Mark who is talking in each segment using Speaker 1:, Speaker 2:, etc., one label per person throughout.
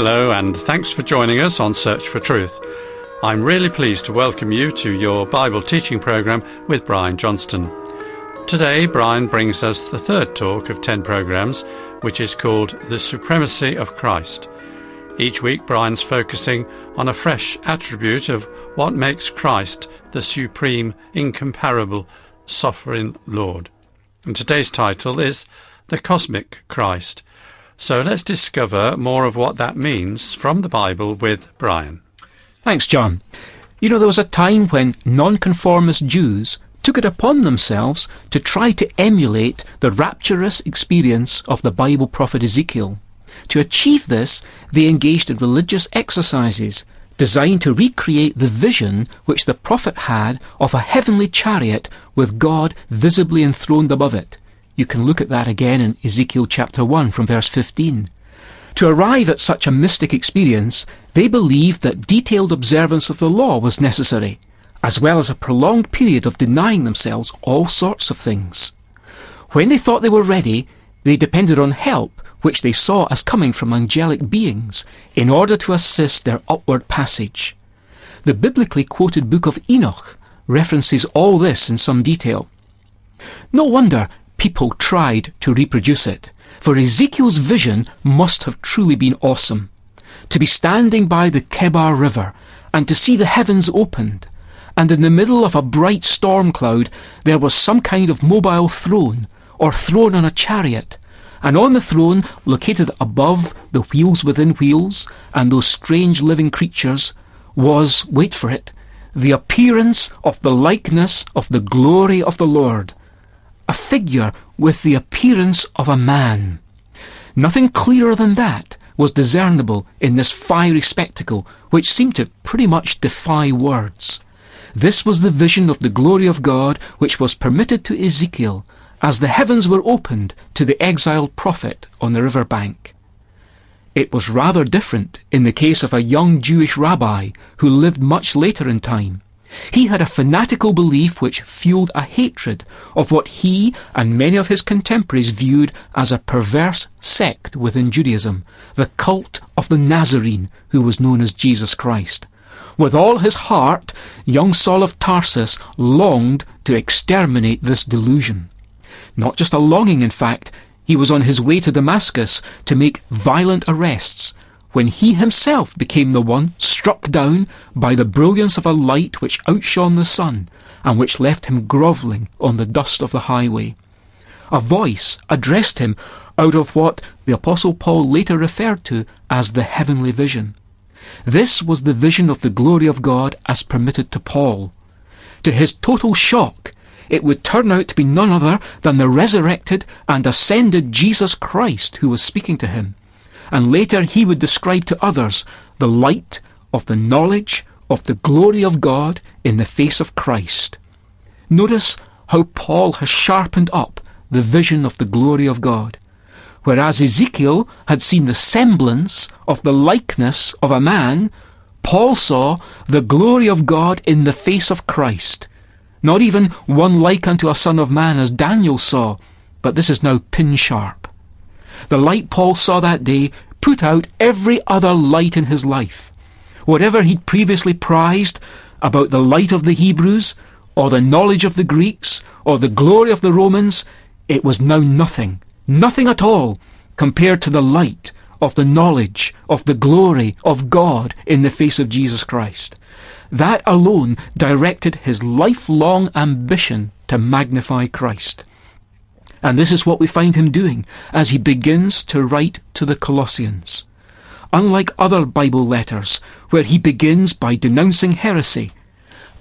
Speaker 1: Hello, and thanks for joining us on Search for Truth. I'm really pleased to welcome you to your Bible teaching program with Brian Johnston. Today, Brian brings us the third talk of 10 programs, which is called The Supremacy of Christ. Each week, Brian's focusing on a fresh attribute of what makes Christ the supreme, incomparable, sovereign Lord. And today's title is The Cosmic Christ. So let's discover more of what that means from the Bible with Brian.
Speaker 2: Thanks, John. You know, there was a time when nonconformist Jews took it upon themselves to try to emulate the rapturous experience of the Bible prophet Ezekiel. To achieve this, they engaged in religious exercises designed to recreate the vision which the prophet had of a heavenly chariot with God visibly enthroned above it. You can look at that again in Ezekiel chapter 1 from verse 15. To arrive at such a mystic experience, they believed that detailed observance of the law was necessary, as well as a prolonged period of denying themselves all sorts of things. When they thought they were ready, they depended on help which they saw as coming from angelic beings, in order to assist their upward passage. The biblically quoted book of Enoch references all this in some detail. No wonder people tried to reproduce it, for Ezekiel's vision must have truly been awesome. To be standing by the Kebar River and to see the heavens opened, and in the middle of a bright storm cloud there was some kind of mobile throne, or throne on a chariot, and on the throne, located above the wheels within wheels and those strange living creatures, was, wait for it, the appearance of the likeness of the glory of the Lord, a figure with the appearance of a man. Nothing clearer than that was discernible in this fiery spectacle, which seemed to pretty much defy words. This was the vision of the glory of God which was permitted to Ezekiel as the heavens were opened to the exiled prophet on the river bank. It was rather different in the case of a young Jewish rabbi who lived much later in time. He had a fanatical belief which fueled a hatred of what he and many of his contemporaries viewed as a perverse sect within Judaism, the cult of the Nazarene, who was known as Jesus Christ. With all his heart, young Saul of Tarsus longed to exterminate this delusion. Not just a longing, in fact, he was on his way to Damascus to make violent arrests when he himself became the one struck down by the brilliance of a light which outshone the sun and which left him grovelling on the dust of the highway. A voice addressed him out of what the Apostle Paul later referred to as the heavenly vision. This was the vision of the glory of God as permitted to Paul. To his total shock, it would turn out to be none other than the resurrected and ascended Jesus Christ who was speaking to him. And later he would describe to others the light of the knowledge of the glory of God in the face of Christ. Notice how Paul has sharpened up the vision of the glory of God. Whereas Ezekiel had seen the semblance of the likeness of a man, Paul saw the glory of God in the face of Christ. Not even one like unto a son of man as Daniel saw, but this is now pin sharp. The light Paul saw that day put out every other light in his life. Whatever he'd previously prized about the light of the Hebrews, or the knowledge of the Greeks, or the glory of the Romans, it was now nothing, nothing at all, compared to the light of the knowledge of the glory of God in the face of Jesus Christ. That alone directed his lifelong ambition to magnify Christ. And this is what we find him doing as he begins to write to the Colossians. Unlike other Bible letters, where he begins by denouncing heresy,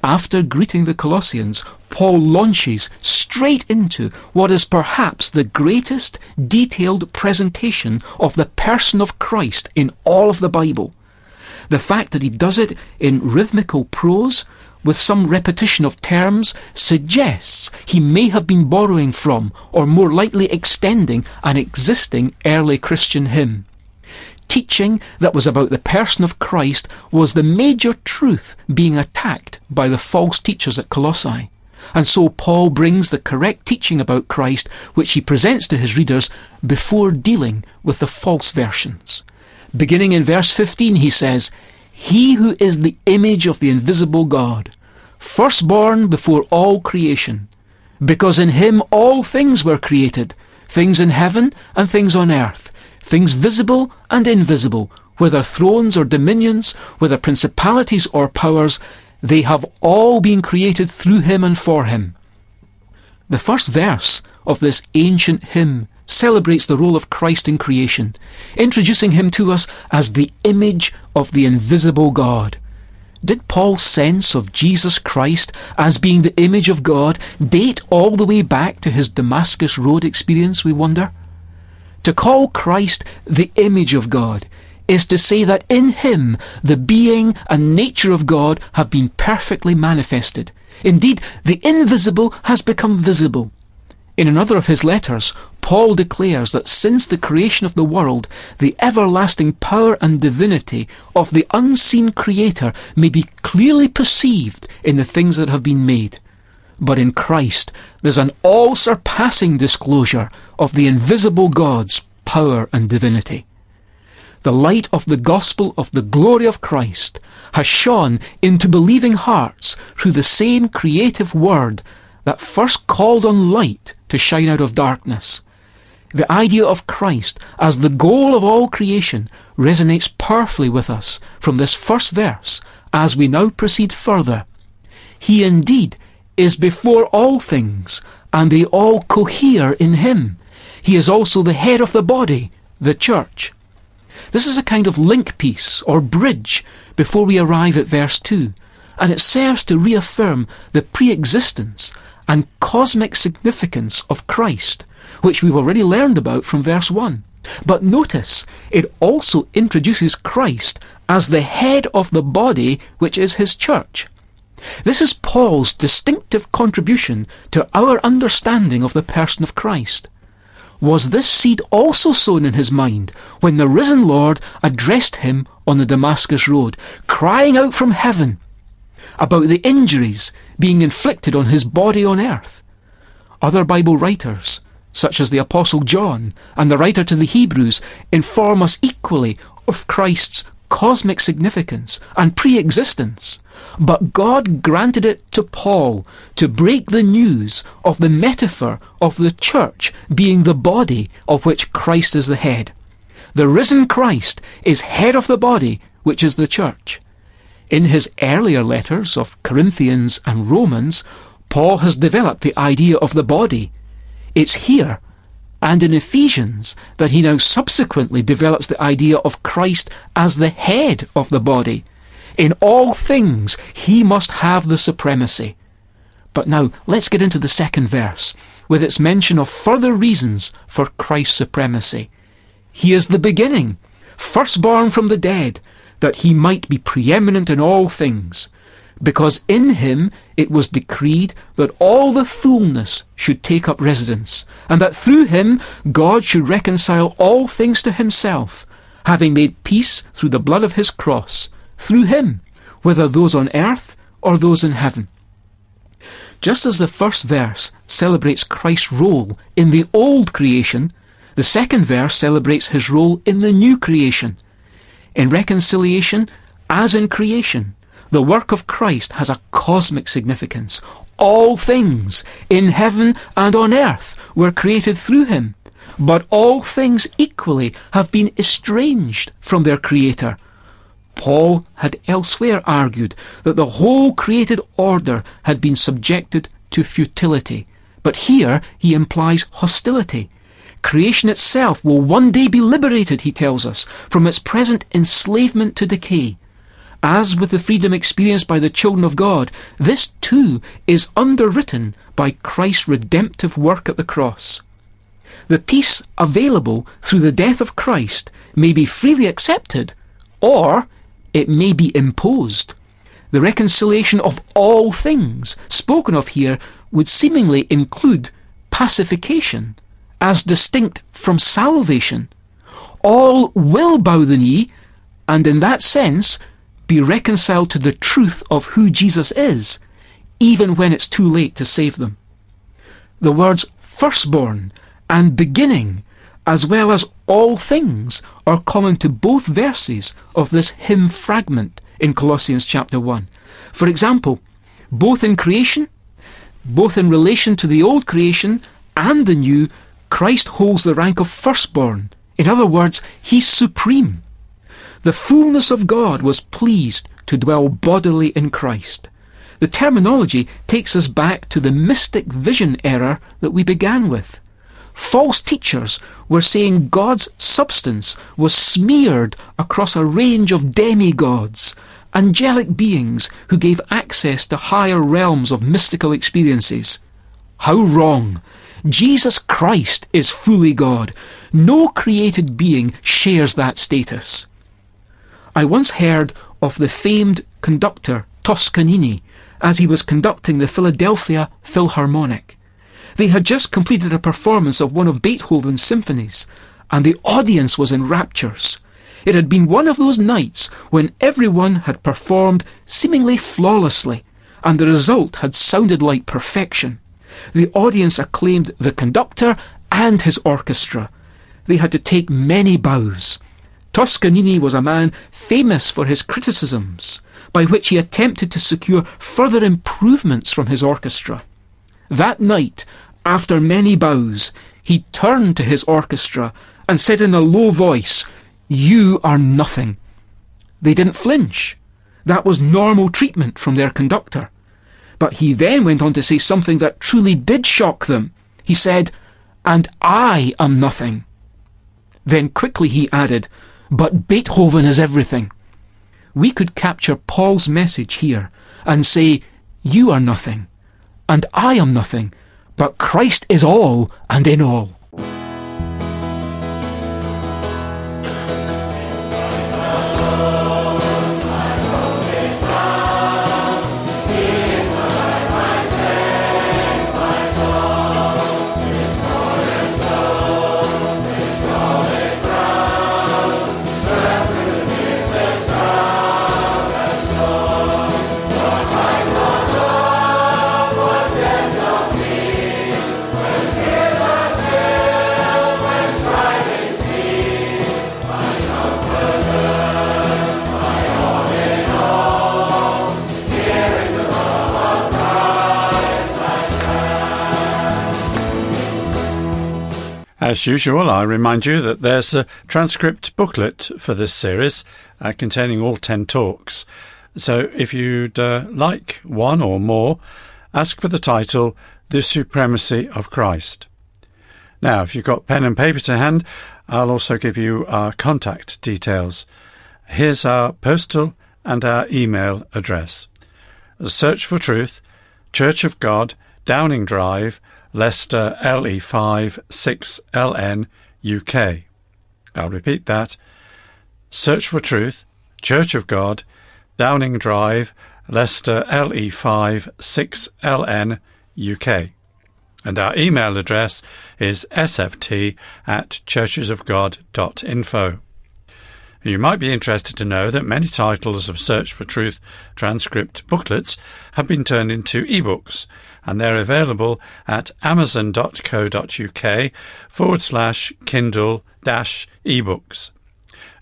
Speaker 2: after greeting the Colossians, Paul launches straight into what is perhaps the greatest detailed presentation of the person of Christ in all of the Bible. The fact that he does it in rhythmical prose with some repetition of terms suggests he may have been borrowing from, or more likely extending, an existing early Christian hymn. Teaching that was about the person of Christ was the major truth being attacked by the false teachers at Colossae. And so Paul brings the correct teaching about Christ, which he presents to his readers before dealing with the false versions. Beginning in verse 15, he says, He who is the image of the invisible God, firstborn before all creation, because in him all things were created, things in heaven and things on earth, things visible and invisible, whether thrones or dominions, whether principalities or powers, they have all been created through him and for him. The first verse of this ancient hymn celebrates the role of Christ in creation, introducing him to us as the image of the invisible God. Did Paul's sense of Jesus Christ as being the image of God date all the way back to his Damascus Road experience, we wonder? To call Christ the image of God is to say that in him the being and nature of God have been perfectly manifested. Indeed, the invisible has become visible. In another of his letters, Paul declares that since the creation of the world, the everlasting power and divinity of the unseen Creator may be clearly perceived in the things that have been made. But in Christ, there's an all surpassing disclosure of the invisible God's power and divinity the light of the gospel of the glory of Christ has shone into believing hearts through the same creative word that first called on light to shine out of darkness. The idea of Christ as the goal of all creation resonates powerfully with us from this first verse as we now proceed further. He indeed is before all things, and they all cohere in him. He is also the head of the body, the church. This is a kind of link piece or bridge before we arrive at verse 2, and it serves to reaffirm the pre-existence and cosmic significance of Christ, which we've already learned about from verse 1. But notice, it also introduces Christ as the head of the body which is his church. This is Paul's distinctive contribution to our understanding of the person of Christ. Was this seed also sown in his mind when the risen Lord addressed him on the Damascus road, crying out from heaven about the injuries being inflicted on his body on earth? Other Bible writers, such as the Apostle John and the writer to the Hebrews, inform us equally of Christ's cosmic significance and pre-existence. But God granted it to Paul to break the news of the metaphor of the church being the body of which Christ is the head. The risen Christ is head of the body, which is the church. In his earlier letters of Corinthians and Romans, Paul has developed the idea of the body. It's here and in Ephesians that he now subsequently develops the idea of Christ as the head of the body. In all things, he must have the supremacy. But now, let's get into the second verse, with its mention of further reasons for Christ's supremacy. He is the beginning, firstborn from the dead, that he might be preeminent in all things because in him it was decreed that all the fullness should take up residence, and that through him God should reconcile all things to himself, having made peace through the blood of his cross, through him, whether those on earth or those in heaven. Just as the first verse celebrates Christ's role in the old creation, the second verse celebrates his role in the new creation. In reconciliation, as in creation, the work of Christ has a cosmic significance. All things in heaven and on earth were created through him, but all things equally have been estranged from their Creator. Paul had elsewhere argued that the whole created order had been subjected to futility, but here he implies hostility. Creation itself will one day be liberated, he tells us, from its present enslavement to decay. As with the freedom experienced by the children of God, this too is underwritten by Christ's redemptive work at the cross. The peace available through the death of Christ may be freely accepted, or it may be imposed. The reconciliation of all things spoken of here would seemingly include pacification, as distinct from salvation. All will bow the knee, and in that sense be reconciled to the truth of who Jesus is, even when it's too late to save them. The words firstborn and beginning as well as all things, are common to both verses of this hymn fragment in Colossians chapter 1. For example, both in creation, both in relation to the old creation and the new, Christ holds the rank of firstborn. In other words, he's supreme. The fullness of God was pleased to dwell bodily in Christ. The terminology takes us back to the mystic vision error that we began with. False teachers were saying God's substance was smeared across a range of demigods, angelic beings who gave access to higher realms of mystical experiences. How wrong! Jesus Christ is fully God. No created being shares that status. I once heard of the famed conductor Toscanini as he was conducting the Philadelphia Philharmonic. They had just completed a performance of one of Beethoven's symphonies, and the audience was in raptures. It had been one of those nights when everyone had performed seemingly flawlessly, and the result had sounded like perfection. The audience acclaimed the conductor and his orchestra. They had to take many bows. Toscanini was a man famous for his criticisms, by which he attempted to secure further improvements from his orchestra. That night, after many bows, he turned to his orchestra and said in a low voice, You are nothing. They didn't flinch. That was normal treatment from their conductor. But he then went on to say something that truly did shock them. He said, And I am nothing. Then quickly he added, But Beethoven is everything. We could capture Paul's message here and say, You are nothing, and I am nothing, but Christ is all and in all.
Speaker 1: As usual, I remind you that there's a transcript booklet for this series uh, containing all 10 talks. So if you'd uh, like one or more, ask for the title The Supremacy of Christ. Now, if you've got pen and paper to hand, I'll also give you our contact details. Here's our postal and our email address. Search for Truth, Church of God, Downing Drive, Leicester LE5 6LN UK. I'll repeat that. Search for Truth, Church of God, Downing Drive, Leicester LE5 6LN UK. And our email address is sft at churchesofgod.info. You might be interested to know that many titles of Search for Truth transcript booklets have been turned into ebooks and they're available at amazon.co.uk forward slash Kindle dash ebooks.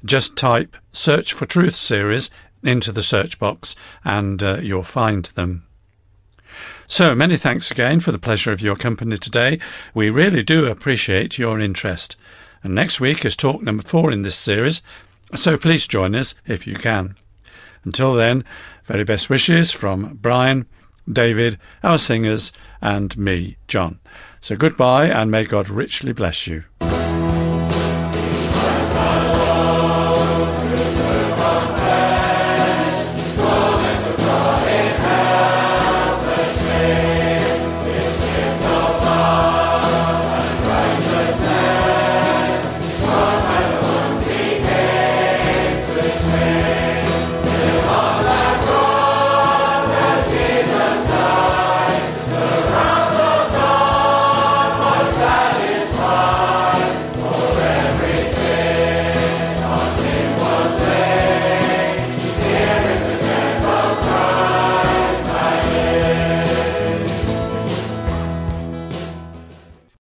Speaker 1: Just type Search for Truth series into the search box and uh, you'll find them. So many thanks again for the pleasure of your company today. We really do appreciate your interest. And next week is talk number four in this series, so please join us if you can. Until then, very best wishes from Brian David, our singers, and me, John. So goodbye, and may God richly bless you.